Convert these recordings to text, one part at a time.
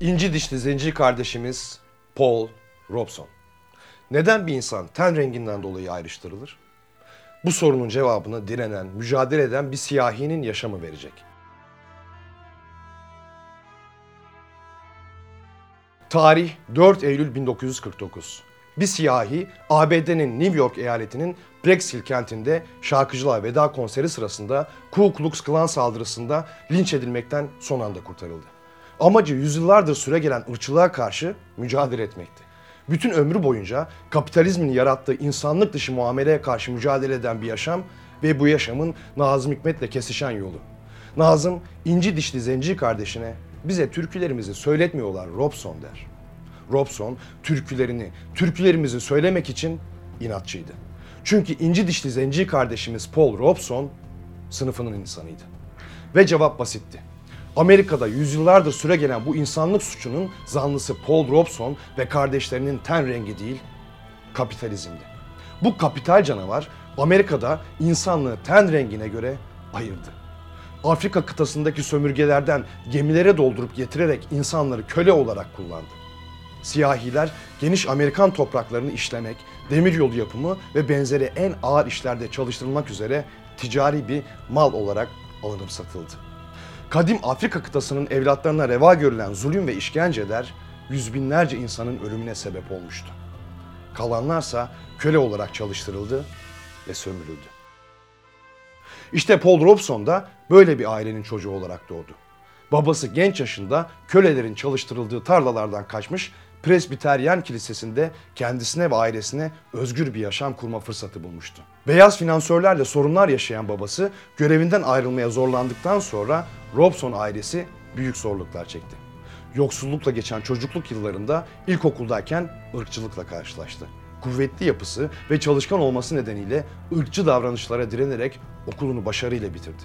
İnci dişli zenci kardeşimiz Paul Robson. Neden bir insan ten renginden dolayı ayrıştırılır? Bu sorunun cevabını direnen, mücadele eden bir siyahinin yaşamı verecek. Tarih 4 Eylül 1949. Bir siyahi ABD'nin New York eyaletinin Brexill kentinde şarkıcılığa veda konseri sırasında Ku Klux Klan saldırısında linç edilmekten son anda kurtarıldı. Amacı yüzyıllardır süre gelen ırkçılığa karşı mücadele etmekti. Bütün ömrü boyunca kapitalizmin yarattığı insanlık dışı muameleye karşı mücadele eden bir yaşam ve bu yaşamın Nazım Hikmet'le kesişen yolu. Nazım inci dişli zenci kardeşine bize türkülerimizi söyletmiyorlar Robson der. Robson türkülerini, türkülerimizi söylemek için inatçıydı. Çünkü inci dişli zenci kardeşimiz Paul Robson sınıfının insanıydı. Ve cevap basitti. Amerika'da yüzyıllardır süre gelen bu insanlık suçunun zanlısı Paul Robson ve kardeşlerinin ten rengi değil, kapitalizmdi. Bu kapital canavar Amerika'da insanlığı ten rengine göre ayırdı. Afrika kıtasındaki sömürgelerden gemilere doldurup getirerek insanları köle olarak kullandı. Siyahiler geniş Amerikan topraklarını işlemek, demiryolu yapımı ve benzeri en ağır işlerde çalıştırılmak üzere ticari bir mal olarak alınıp satıldı. Kadim Afrika kıtasının evlatlarına reva görülen zulüm ve işkenceler yüz binlerce insanın ölümüne sebep olmuştu. Kalanlarsa köle olarak çalıştırıldı ve sömürüldü. İşte Paul Robson da böyle bir ailenin çocuğu olarak doğdu. Babası genç yaşında kölelerin çalıştırıldığı tarlalardan kaçmış Presbiteryen Kilisesi'nde kendisine ve ailesine özgür bir yaşam kurma fırsatı bulmuştu. Beyaz finansörlerle sorunlar yaşayan babası görevinden ayrılmaya zorlandıktan sonra Robson ailesi büyük zorluklar çekti. Yoksullukla geçen çocukluk yıllarında ilkokuldayken ırkçılıkla karşılaştı. Kuvvetli yapısı ve çalışkan olması nedeniyle ırkçı davranışlara direnerek okulunu başarıyla bitirdi.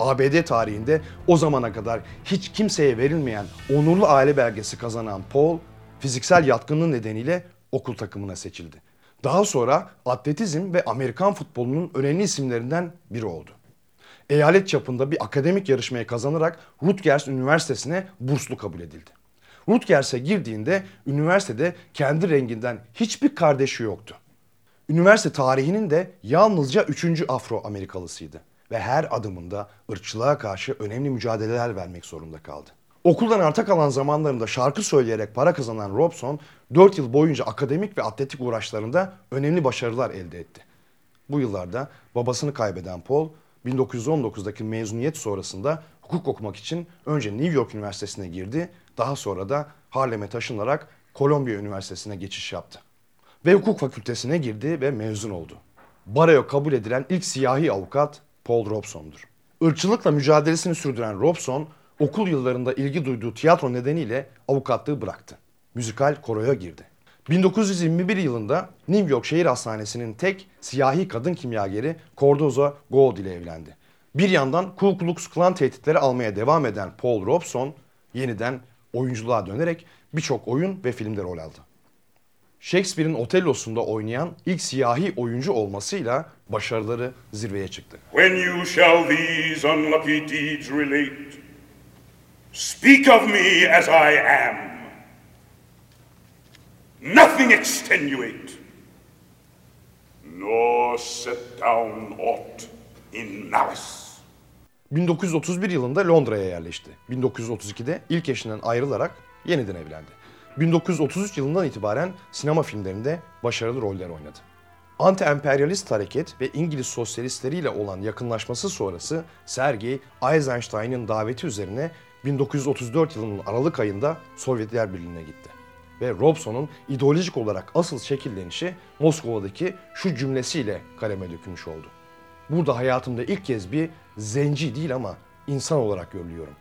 ABD tarihinde o zamana kadar hiç kimseye verilmeyen onurlu aile belgesi kazanan Paul, fiziksel yatkınlığı nedeniyle okul takımına seçildi. Daha sonra atletizm ve Amerikan futbolunun önemli isimlerinden biri oldu. Eyalet çapında bir akademik yarışmayı kazanarak Rutgers Üniversitesi'ne burslu kabul edildi. Rutgers'e girdiğinde üniversitede kendi renginden hiçbir kardeşi yoktu. Üniversite tarihinin de yalnızca üçüncü Afro-Amerikalısıydı ve her adımında ırkçılığa karşı önemli mücadeleler vermek zorunda kaldı. Okuldan arta kalan zamanlarında şarkı söyleyerek para kazanan Robson 4 yıl boyunca akademik ve atletik uğraşlarında önemli başarılar elde etti. Bu yıllarda babasını kaybeden Paul 1919'daki mezuniyet sonrasında hukuk okumak için önce New York Üniversitesi'ne girdi, daha sonra da Harlem'e taşınarak Columbia Üniversitesi'ne geçiş yaptı. Ve hukuk fakültesine girdi ve mezun oldu. Baroya kabul edilen ilk siyahi avukat Paul Robson'dur. Irkçılıkla mücadelesini sürdüren Robson, okul yıllarında ilgi duyduğu tiyatro nedeniyle avukatlığı bıraktı. Müzikal koroya girdi. 1921 yılında New York Şehir Hastanesi'nin tek siyahi kadın kimyageri Cordoza Gold ile evlendi. Bir yandan Ku Klux Klan tehditleri almaya devam eden Paul Robson yeniden oyunculuğa dönerek birçok oyun ve filmde rol aldı. Shakespeare'in Otello'sunda oynayan ilk siyahi oyuncu olmasıyla başarıları zirveye çıktı. When you shall these unlucky deeds relate, speak of me as I am. Nothing extenuate, nor set down aught in malice. 1931 yılında Londra'ya yerleşti. 1932'de ilk eşinden ayrılarak yeniden evlendi. 1933 yılından itibaren sinema filmlerinde başarılı roller oynadı. Anti-emperyalist hareket ve İngiliz sosyalistleriyle olan yakınlaşması sonrası Sergey Eisenstein'ın daveti üzerine 1934 yılının Aralık ayında Sovyetler Birliği'ne gitti. Ve Robson'un ideolojik olarak asıl şekillenişi Moskova'daki şu cümlesiyle kaleme dökülmüş oldu. Burada hayatımda ilk kez bir zenci değil ama insan olarak görülüyorum.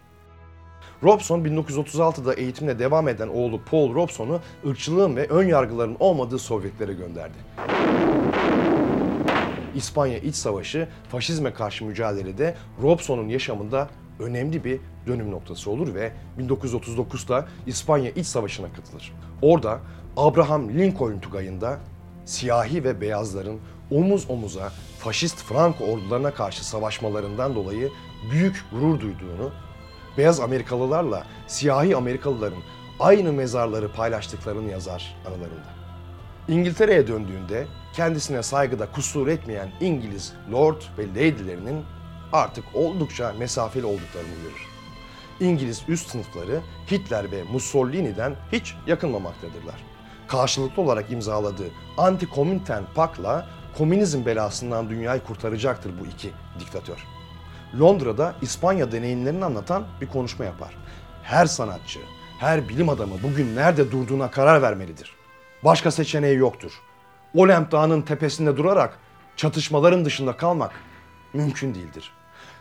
Robson 1936'da eğitimine devam eden oğlu Paul Robson'u ırkçılığın ve ön yargıların olmadığı Sovyetlere gönderdi. İspanya İç Savaşı faşizme karşı mücadelede Robson'un yaşamında önemli bir dönüm noktası olur ve 1939'da İspanya İç Savaşı'na katılır. Orada Abraham Lincoln Tugayı'nda siyahi ve beyazların omuz omuza faşist Franco ordularına karşı savaşmalarından dolayı büyük gurur duyduğunu beyaz Amerikalılarla siyahi Amerikalıların aynı mezarları paylaştıklarını yazar anılarında. İngiltere'ye döndüğünde kendisine saygıda kusur etmeyen İngiliz lord ve lady'lerinin artık oldukça mesafeli olduklarını görür. İngiliz üst sınıfları Hitler ve Mussolini'den hiç yakınmamaktadırlar. Karşılıklı olarak imzaladığı Anti-Komintern Pak'la komünizm belasından dünyayı kurtaracaktır bu iki diktatör. Londra'da İspanya deneyimlerini anlatan bir konuşma yapar. Her sanatçı, her bilim adamı bugün nerede durduğuna karar vermelidir. Başka seçeneği yoktur. Olemp Dağı'nın tepesinde durarak çatışmaların dışında kalmak mümkün değildir.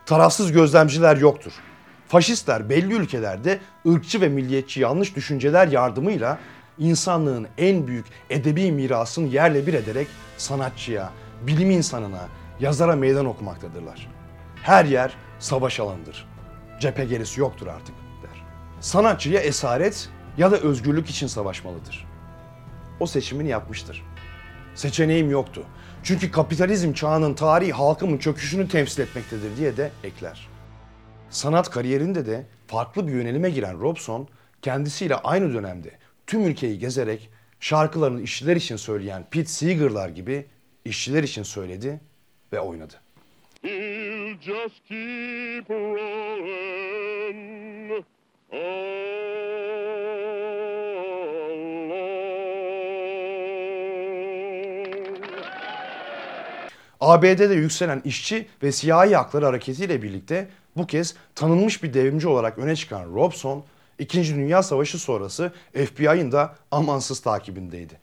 Tarafsız gözlemciler yoktur. Faşistler belli ülkelerde ırkçı ve milliyetçi yanlış düşünceler yardımıyla insanlığın en büyük edebi mirasını yerle bir ederek sanatçıya, bilim insanına, yazara meydan okumaktadırlar. Her yer savaş alanıdır. Cephe gerisi yoktur artık der. Sanatçı ya esaret ya da özgürlük için savaşmalıdır. O seçimini yapmıştır. Seçeneğim yoktu. Çünkü kapitalizm çağının tarihi halkımın çöküşünü temsil etmektedir diye de ekler. Sanat kariyerinde de farklı bir yönelime giren Robson kendisiyle aynı dönemde tüm ülkeyi gezerek şarkılarını işçiler için söyleyen Pete Seeger'lar gibi işçiler için söyledi ve oynadı. Just keep rolling ABD'de yükselen işçi ve siyahi hakları hareketiyle birlikte bu kez tanınmış bir devrimci olarak öne çıkan Robson, İkinci Dünya Savaşı sonrası FBI'ın da amansız takibindeydi.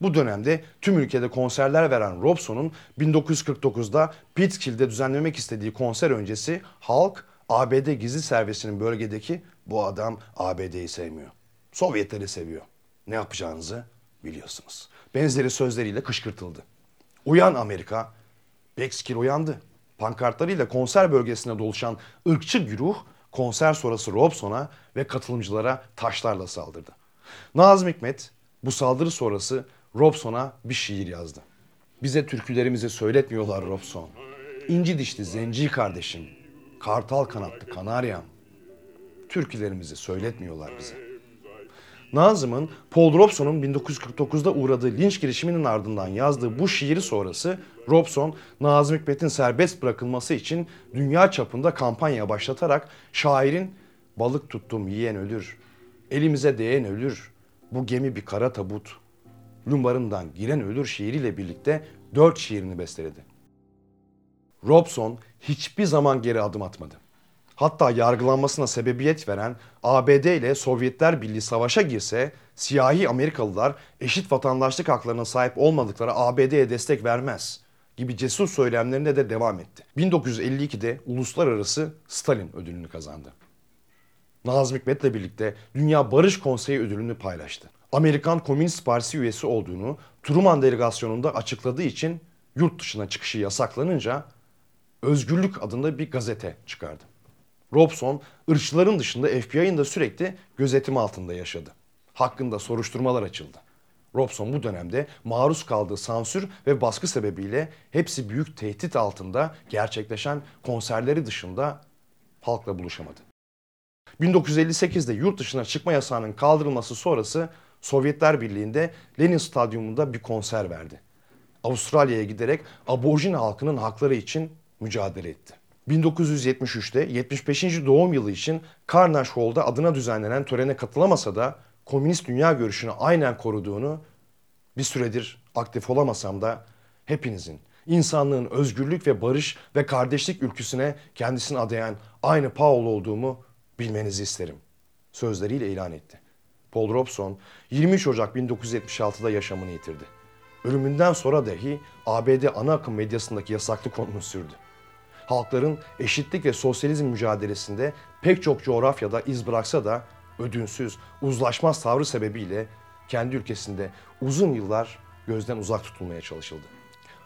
Bu dönemde tüm ülkede konserler veren Robson'un 1949'da Pittsburgh'de düzenlemek istediği konser öncesi halk ABD gizli servisinin bölgedeki bu adam ABD'yi sevmiyor. Sovyetleri seviyor. Ne yapacağınızı biliyorsunuz. Benzeri sözleriyle kışkırtıldı. Uyan Amerika. Bexkir uyandı. Pankartlarıyla konser bölgesine doluşan ırkçı güruh konser sonrası Robson'a ve katılımcılara taşlarla saldırdı. Nazım Hikmet bu saldırı sonrası Robson'a bir şiir yazdı. Bize türkülerimizi söyletmiyorlar Robson. İnci dişli zenci kardeşim, kartal kanatlı kanaryam. Türkülerimizi söyletmiyorlar bize. Nazım'ın Paul Robson'un 1949'da uğradığı linç girişiminin ardından yazdığı bu şiiri sonrası Robson, Nazım Hikmet'in serbest bırakılması için dünya çapında kampanya başlatarak şairin balık tuttum yiyen ölür, elimize değen ölür, bu gemi bir kara tabut, lumbarından giren ölür şiiriyle birlikte dört şiirini besteledi. Robson hiçbir zaman geri adım atmadı. Hatta yargılanmasına sebebiyet veren ABD ile Sovyetler Birliği savaşa girse siyahi Amerikalılar eşit vatandaşlık haklarına sahip olmadıkları ABD'ye destek vermez gibi cesur söylemlerine de devam etti. 1952'de uluslararası Stalin ödülünü kazandı. Nazım Hikmet'le birlikte Dünya Barış Konseyi ödülünü paylaştı. Amerikan Komünist Partisi üyesi olduğunu Truman delegasyonunda açıkladığı için yurt dışına çıkışı yasaklanınca Özgürlük adında bir gazete çıkardı. Robson, ırkçıların dışında FBI'ın da sürekli gözetim altında yaşadı. Hakkında soruşturmalar açıldı. Robson bu dönemde maruz kaldığı sansür ve baskı sebebiyle hepsi büyük tehdit altında gerçekleşen konserleri dışında halkla buluşamadı. 1958'de yurt dışına çıkma yasağının kaldırılması sonrası Sovyetler Birliği'nde Lenin Stadyumunda bir konser verdi. Avustralya'ya giderek aborjin halkının hakları için mücadele etti. 1973'te 75. doğum yılı için Carnegie Hall'da adına düzenlenen törene katılamasa da komünist dünya görüşünü aynen koruduğunu bir süredir aktif olamasam da hepinizin insanlığın özgürlük ve barış ve kardeşlik ülküsüne kendisini adayan aynı Paul olduğumu bilmenizi isterim. Sözleriyle ilan etti. Paul Robson 23 Ocak 1976'da yaşamını yitirdi. Ölümünden sonra dahi ABD ana akım medyasındaki yasaklı konunu sürdü. Halkların eşitlik ve sosyalizm mücadelesinde pek çok coğrafyada iz bıraksa da ödünsüz, uzlaşmaz tavrı sebebiyle kendi ülkesinde uzun yıllar gözden uzak tutulmaya çalışıldı.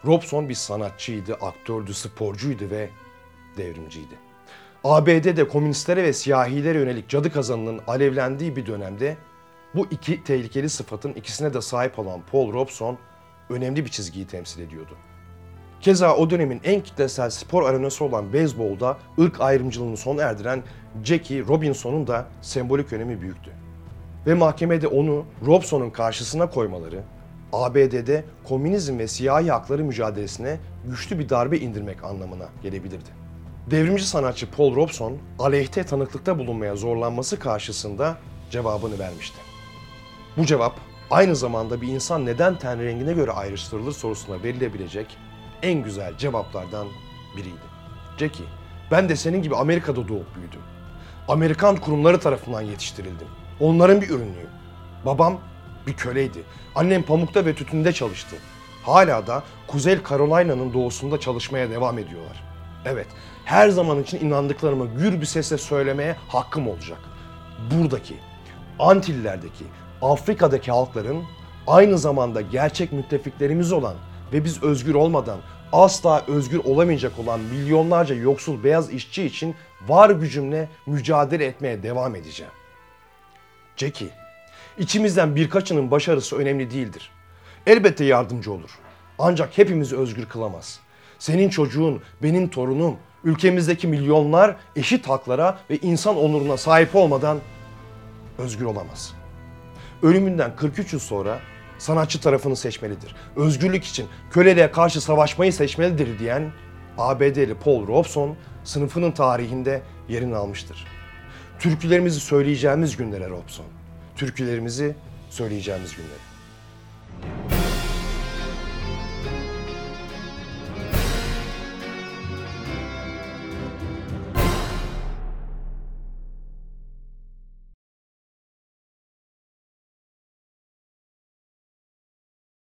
Robson bir sanatçıydı, aktördü, sporcuydu ve devrimciydi. ABD'de komünistlere ve siyahilere yönelik cadı kazanının alevlendiği bir dönemde bu iki tehlikeli sıfatın ikisine de sahip olan Paul Robson önemli bir çizgiyi temsil ediyordu. Keza o dönemin en kitlesel spor arenası olan beyzbolda ırk ayrımcılığını sona erdiren Jackie Robinson'un da sembolik önemi büyüktü. Ve mahkemede onu Robson'un karşısına koymaları, ABD'de komünizm ve siyahi hakları mücadelesine güçlü bir darbe indirmek anlamına gelebilirdi. Devrimci sanatçı Paul Robson, aleyhte tanıklıkta bulunmaya zorlanması karşısında cevabını vermişti. Bu cevap aynı zamanda bir insan neden ten rengine göre ayrıştırılır sorusuna verilebilecek en güzel cevaplardan biriydi. Jackie, ben de senin gibi Amerika'da doğup büyüdüm. Amerikan kurumları tarafından yetiştirildim. Onların bir ürünüyüm. Babam bir köleydi. Annem pamukta ve tütünde çalıştı. Hala da Kuzey Carolina'nın doğusunda çalışmaya devam ediyorlar. Evet, her zaman için inandıklarımı gür bir sesle söylemeye hakkım olacak. Buradaki, Antillerdeki, Afrika'daki halkların aynı zamanda gerçek müttefiklerimiz olan ve biz özgür olmadan asla özgür olamayacak olan milyonlarca yoksul beyaz işçi için var gücümle mücadele etmeye devam edeceğim. Jackie, içimizden birkaçının başarısı önemli değildir. Elbette yardımcı olur. Ancak hepimizi özgür kılamaz. Senin çocuğun, benim torunum, ülkemizdeki milyonlar eşit haklara ve insan onuruna sahip olmadan özgür olamaz. Ölümünden 43 yıl sonra sanatçı tarafını seçmelidir. Özgürlük için köleliğe karşı savaşmayı seçmelidir diyen ABD'li Paul Robeson sınıfının tarihinde yerini almıştır. Türkülerimizi söyleyeceğimiz günlere Robson. Türkülerimizi söyleyeceğimiz günlere.